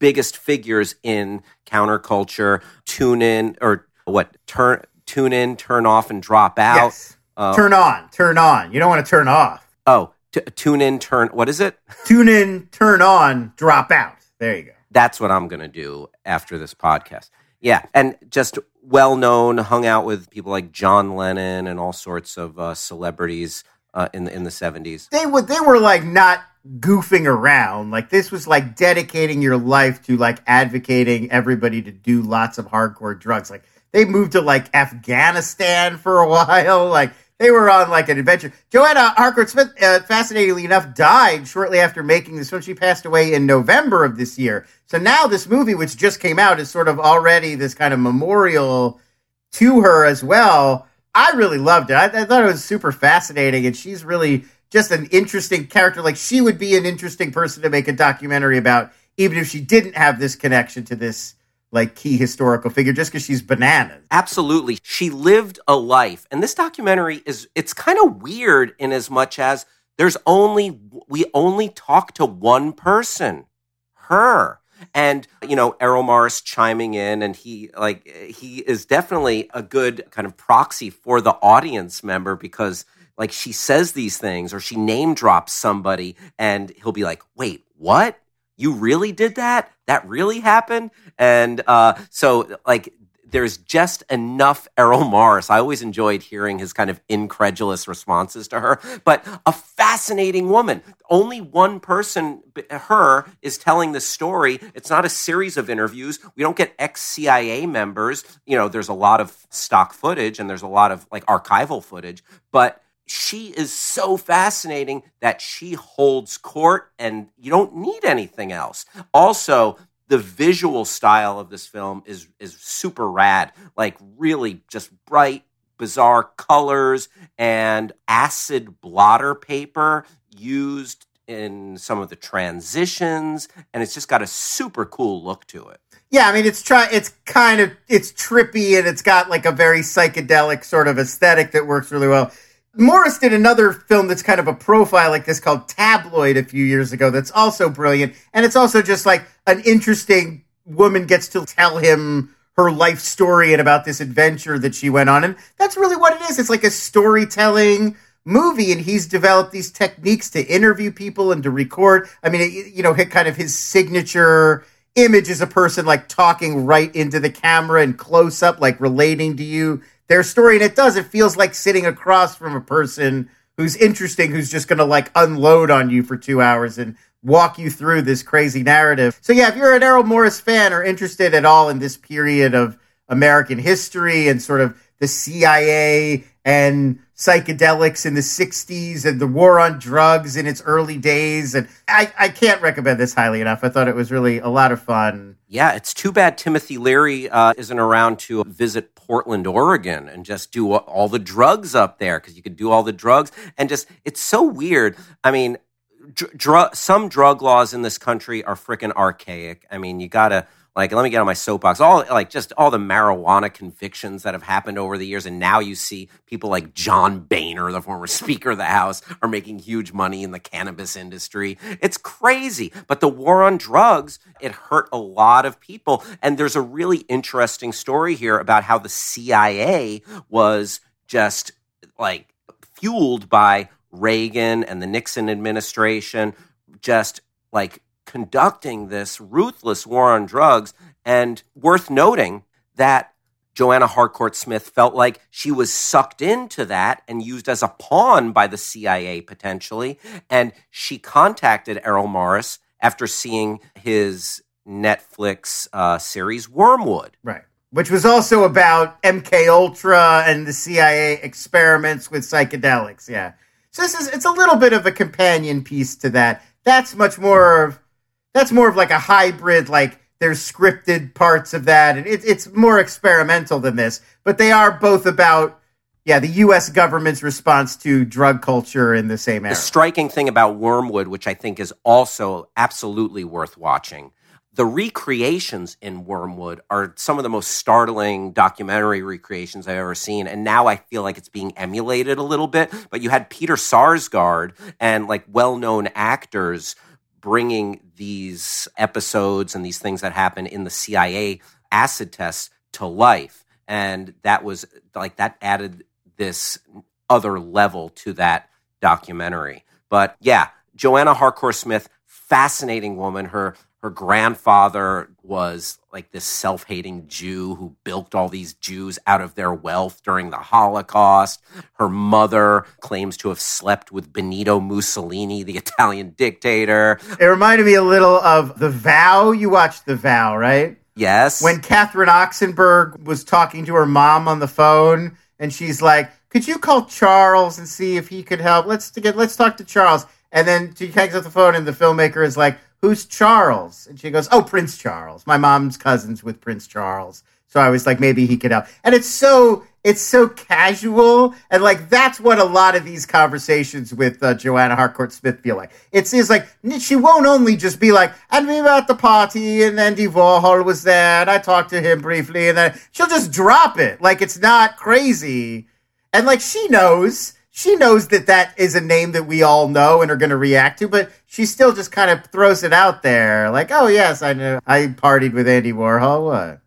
biggest figures in counterculture. Tune in or what? Turn tune in, turn off, and drop out. Yes. Uh, turn on, turn on. You don't want to turn off. Oh, t- tune in, turn. What is it? (laughs) Tune in, turn on, drop out. There you go. That's what I'm going to do after this podcast. Yeah, and just well known, hung out with people like John Lennon and all sorts of uh, celebrities uh, in the in the 70s. They would they were like not goofing around. Like this was like dedicating your life to like advocating everybody to do lots of hardcore drugs. Like they moved to like Afghanistan for a (laughs) while. Like they were on like an adventure. Joanna Harcourt Smith, uh, fascinatingly enough, died shortly after making this film. She passed away in November of this year. So now this movie, which just came out, is sort of already this kind of memorial to her as well. I really loved it. I, I thought it was super fascinating, and she's really just an interesting character. Like she would be an interesting person to make a documentary about, even if she didn't have this connection to this like key historical figure just because she's bananas. Absolutely. She lived a life. And this documentary is it's kind of weird in as much as there's only we only talk to one person, her. And you know, Errol Morris chiming in and he like he is definitely a good kind of proxy for the audience member because like she says these things or she name drops somebody and he'll be like, wait, what? You really did that? That really happened? And uh, so, like, there's just enough Errol Morris. I always enjoyed hearing his kind of incredulous responses to her, but a fascinating woman. Only one person, her, is telling the story. It's not a series of interviews. We don't get ex CIA members. You know, there's a lot of stock footage and there's a lot of like archival footage, but she is so fascinating that she holds court and you don't need anything else. Also, the visual style of this film is is super rad. Like really just bright, bizarre colors and acid blotter paper used in some of the transitions and it's just got a super cool look to it. Yeah, I mean it's try it's kind of it's trippy and it's got like a very psychedelic sort of aesthetic that works really well. Morris did another film that's kind of a profile like this called Tabloid a few years ago that's also brilliant. And it's also just like an interesting woman gets to tell him her life story and about this adventure that she went on. And that's really what it is. It's like a storytelling movie. And he's developed these techniques to interview people and to record. I mean, it, you know, kind of his signature image as a person like talking right into the camera and close up, like relating to you their story. And it does. It feels like sitting across from a person who's interesting, who's just going to like unload on you for two hours and walk you through this crazy narrative. So, yeah, if you're an Errol Morris fan or interested at all in this period of American history and sort of the CIA and psychedelics in the 60s and the war on drugs in its early days. And I, I can't recommend this highly enough. I thought it was really a lot of fun. Yeah, it's too bad Timothy Leary uh, isn't around to visit Portland, Oregon, and just do all the drugs up there because you could do all the drugs. And just, it's so weird. I mean, dr- some drug laws in this country are freaking archaic. I mean, you got to like let me get on my soapbox. All like just all the marijuana convictions that have happened over the years and now you see people like john boehner the former (laughs) speaker of the house are making huge money in the cannabis industry. It's crazy but the war on drugs it hurt a lot of people. And there's a really interesting story here about how the cia was just like fueled by reagan and the nixon administration just like conducting this ruthless war on drugs. And worth noting that Joanna Harcourt Smith felt like she was sucked into that and used as a pawn by the CIA potentially. And she contacted Errol Morris after seeing his Netflix uh, series Wormwood. Right. Which was also about MK Ultra and the CIA experiments with psychedelics. Yeah. So this is it's a little bit of a companion piece to that. That's much more of that's more of like a hybrid like there's scripted parts of that and it, it's more experimental than this but they are both about yeah the us government's response to drug culture in the same era The striking thing about Wormwood, which I think is also absolutely worth watching, the recreations in Wormwood are some of the most startling documentary recreations I've ever seen. And now I feel like it's being emulated a little bit. But you had Peter Sarsgaard and like well known actors bringing these episodes and these things that happen in the CIA acid test to life. And that was like, that added this other level to that documentary. But yeah, Joanna Harcourt Smith, fascinating woman. Her her grandfather was like this self-hating Jew who bilked all these Jews out of their wealth during the Holocaust. Her mother claims to have slept with Benito Mussolini, the (laughs) Italian dictator. it reminded me a little of the vow you watched the vow right Yes. when Catherine Oxenberg was talking to her mom on the phone, and she's like, "Could you call Charles and see if he could help? Let's get let's talk to Charles." And then she hangs up the phone, and the filmmaker is like, "Who's Charles?" And she goes, "Oh, Prince Charles. My mom's cousins with Prince Charles." So I was like, maybe he could help. And it's so it's so casual, and like that's what a lot of these conversations with uh, Joanna Harcourt Smith feel like. It's is like she won't only just be like, and we were at the party, and Andy Warhol was there, and I talked to him briefly, and then she'll just drop it like it's not crazy, and like she knows. She knows that that is a name that we all know and are going to react to, but she still just kind of throws it out there, like, "Oh yes, I know. I partied with Andy Warhol. What?"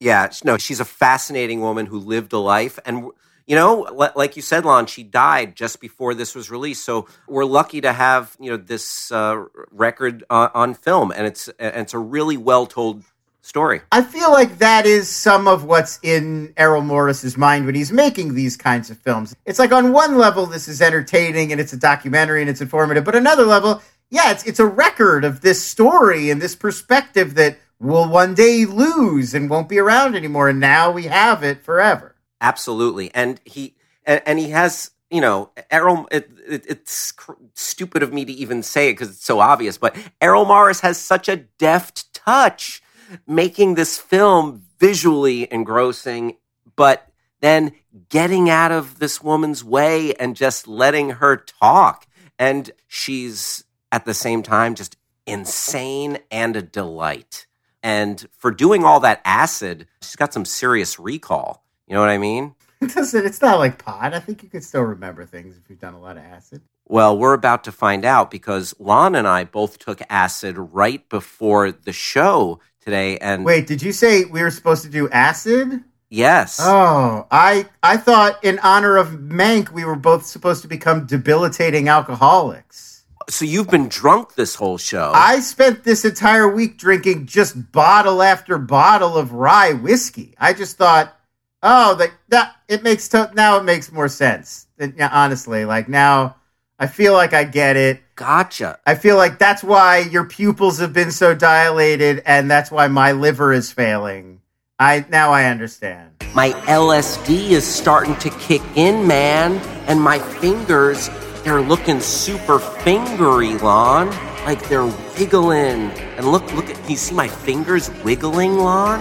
Yeah, no, she's a fascinating woman who lived a life. And, you know, like you said, Lon, she died just before this was released. So we're lucky to have, you know, this uh, record uh, on film. And it's, and it's a really well told story. I feel like that is some of what's in Errol Morris's mind when he's making these kinds of films. It's like on one level, this is entertaining and it's a documentary and it's informative, but another level, yeah, it's it's a record of this story and this perspective that will one day lose and won't be around anymore. And now we have it forever. Absolutely. And he, and, and he has, you know, Errol, it, it, it's cr- stupid of me to even say it because it's so obvious, but Errol Morris has such a deft touch making this film visually engrossing, but then getting out of this woman's way and just letting her talk. And she's at the same time just insane and a delight. And for doing all that acid, she's got some serious recall. You know what I mean? (laughs) It doesn't, it's not like pot. I think you can still remember things if you've done a lot of acid. Well, we're about to find out because Lon and I both took acid right before the show today. And Wait, did you say we were supposed to do acid? yes, Oh, I I thought in honor of Mank we were both supposed to become debilitating alcoholics. so you've been drunk this whole show. I spent this entire week drinking just bottle after bottle of rye whiskey. I just thought, oh, that that it makes to- now it makes more sense. Yeah, honestly, like now I feel like I get it. gotcha. I feel like that's why your pupils have been so dilated, and that's why my liver is failing. I now I understand. My LSD is starting to kick in, man. And my fingers, they're looking super fingery, Lon. Like they're wiggling. And look, look at, can you see my fingers wiggling, Lon?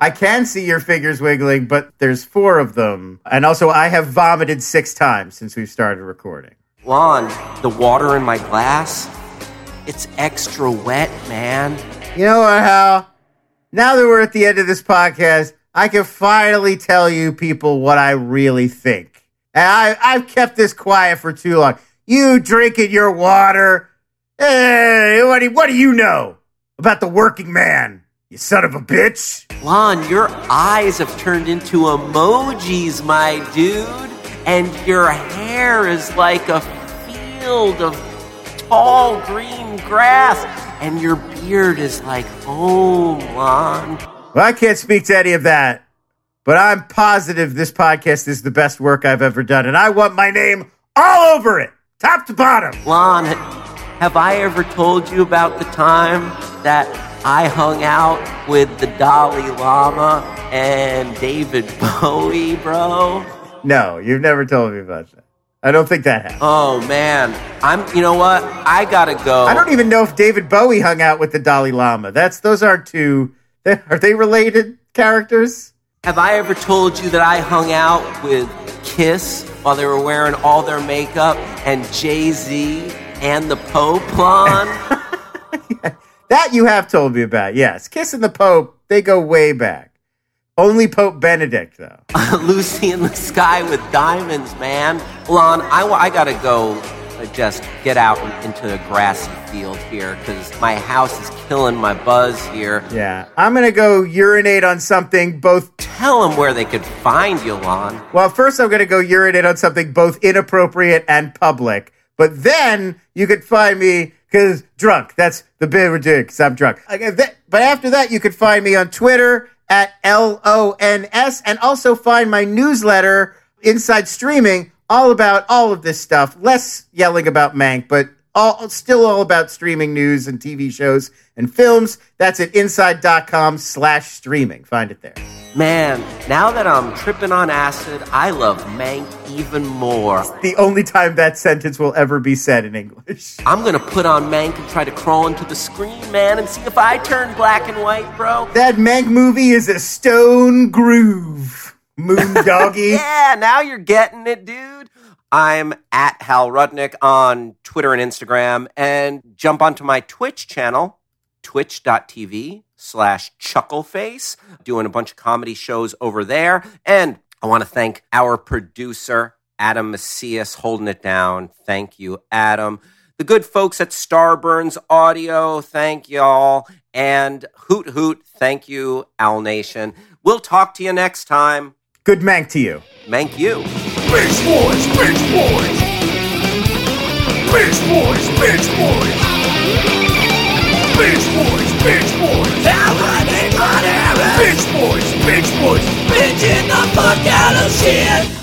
I can see your fingers wiggling, but there's four of them. And also, I have vomited six times since we started recording. Lon, the water in my glass, it's extra wet, man. You know what, Hal? Now that we're at the end of this podcast, I can finally tell you people what I really think. And I, I've kept this quiet for too long. You drinking your water? Hey, what do, what do you know about the working man? You son of a bitch. Lon, your eyes have turned into emojis, my dude. And your hair is like a field of tall green grass. And your beard is like home, Lon. Well, I can't speak to any of that. but I'm positive this podcast is the best work I've ever done, and I want my name all over it, top to bottom. Lon, have I ever told you about the time that I hung out with the Dalai Lama and David Bowie, bro? No, you've never told me about that. I don't think that happened. Oh man, I'm. You know what? I gotta go. I don't even know if David Bowie hung out with the Dalai Lama. That's those aren't two. (laughs) Are they related characters? Have I ever told you that I hung out with Kiss while they were wearing all their makeup and Jay Z and the Pope, Lon? (laughs) that you have told me about. Yes, Kiss and the Pope. They go way back. Only Pope Benedict, though. (laughs) Lucy in the Sky with Diamonds, man. Lon, I, I gotta go uh, just get out into a grassy field here because my house is killing my buzz here. Yeah. I'm to go urinate on something both. Tell them where they could find you, Lon. Well, first I'm to go urinate on something both inappropriate and public. But then you could find me because drunk. That's the bit we're doing because I'm drunk. But after that, you could find me on Twitter at L O N S and also find my newsletter, Inside Streaming, all about all of this stuff. Less yelling about Mank, but all, still all about streaming news and TV shows and films. That's at inside.com slash streaming. Find it there. Man, now that I'm tripping on acid, I love Mank even more. the only time that sentence will ever be said in English. I'm gonna put on Mank and try to crawl into the screen, man, and see if I turn black and white, bro. That Mank movie is a stone groove. Moon doggy. (laughs) yeah, now you're getting it, dude. I'm at Hal Rudnick on Twitter and Instagram, and jump onto my Twitch channel, twitch.tv slash chuckleface, doing a bunch of comedy shows over there. And I want to thank our producer, Adam Macias, holding it down. Thank you, Adam. The good folks at Starburns Audio, thank y'all. And Hoot Hoot, thank you, Owl Nation. We'll talk to you next time. Good mank to you. Mank you. Bitch boys, bitch boys. Bitch boys, bitch boys. Bitch boys, bitch boys. Everything on Bitch boys, bitch boys. Bitching the fuck out of shit.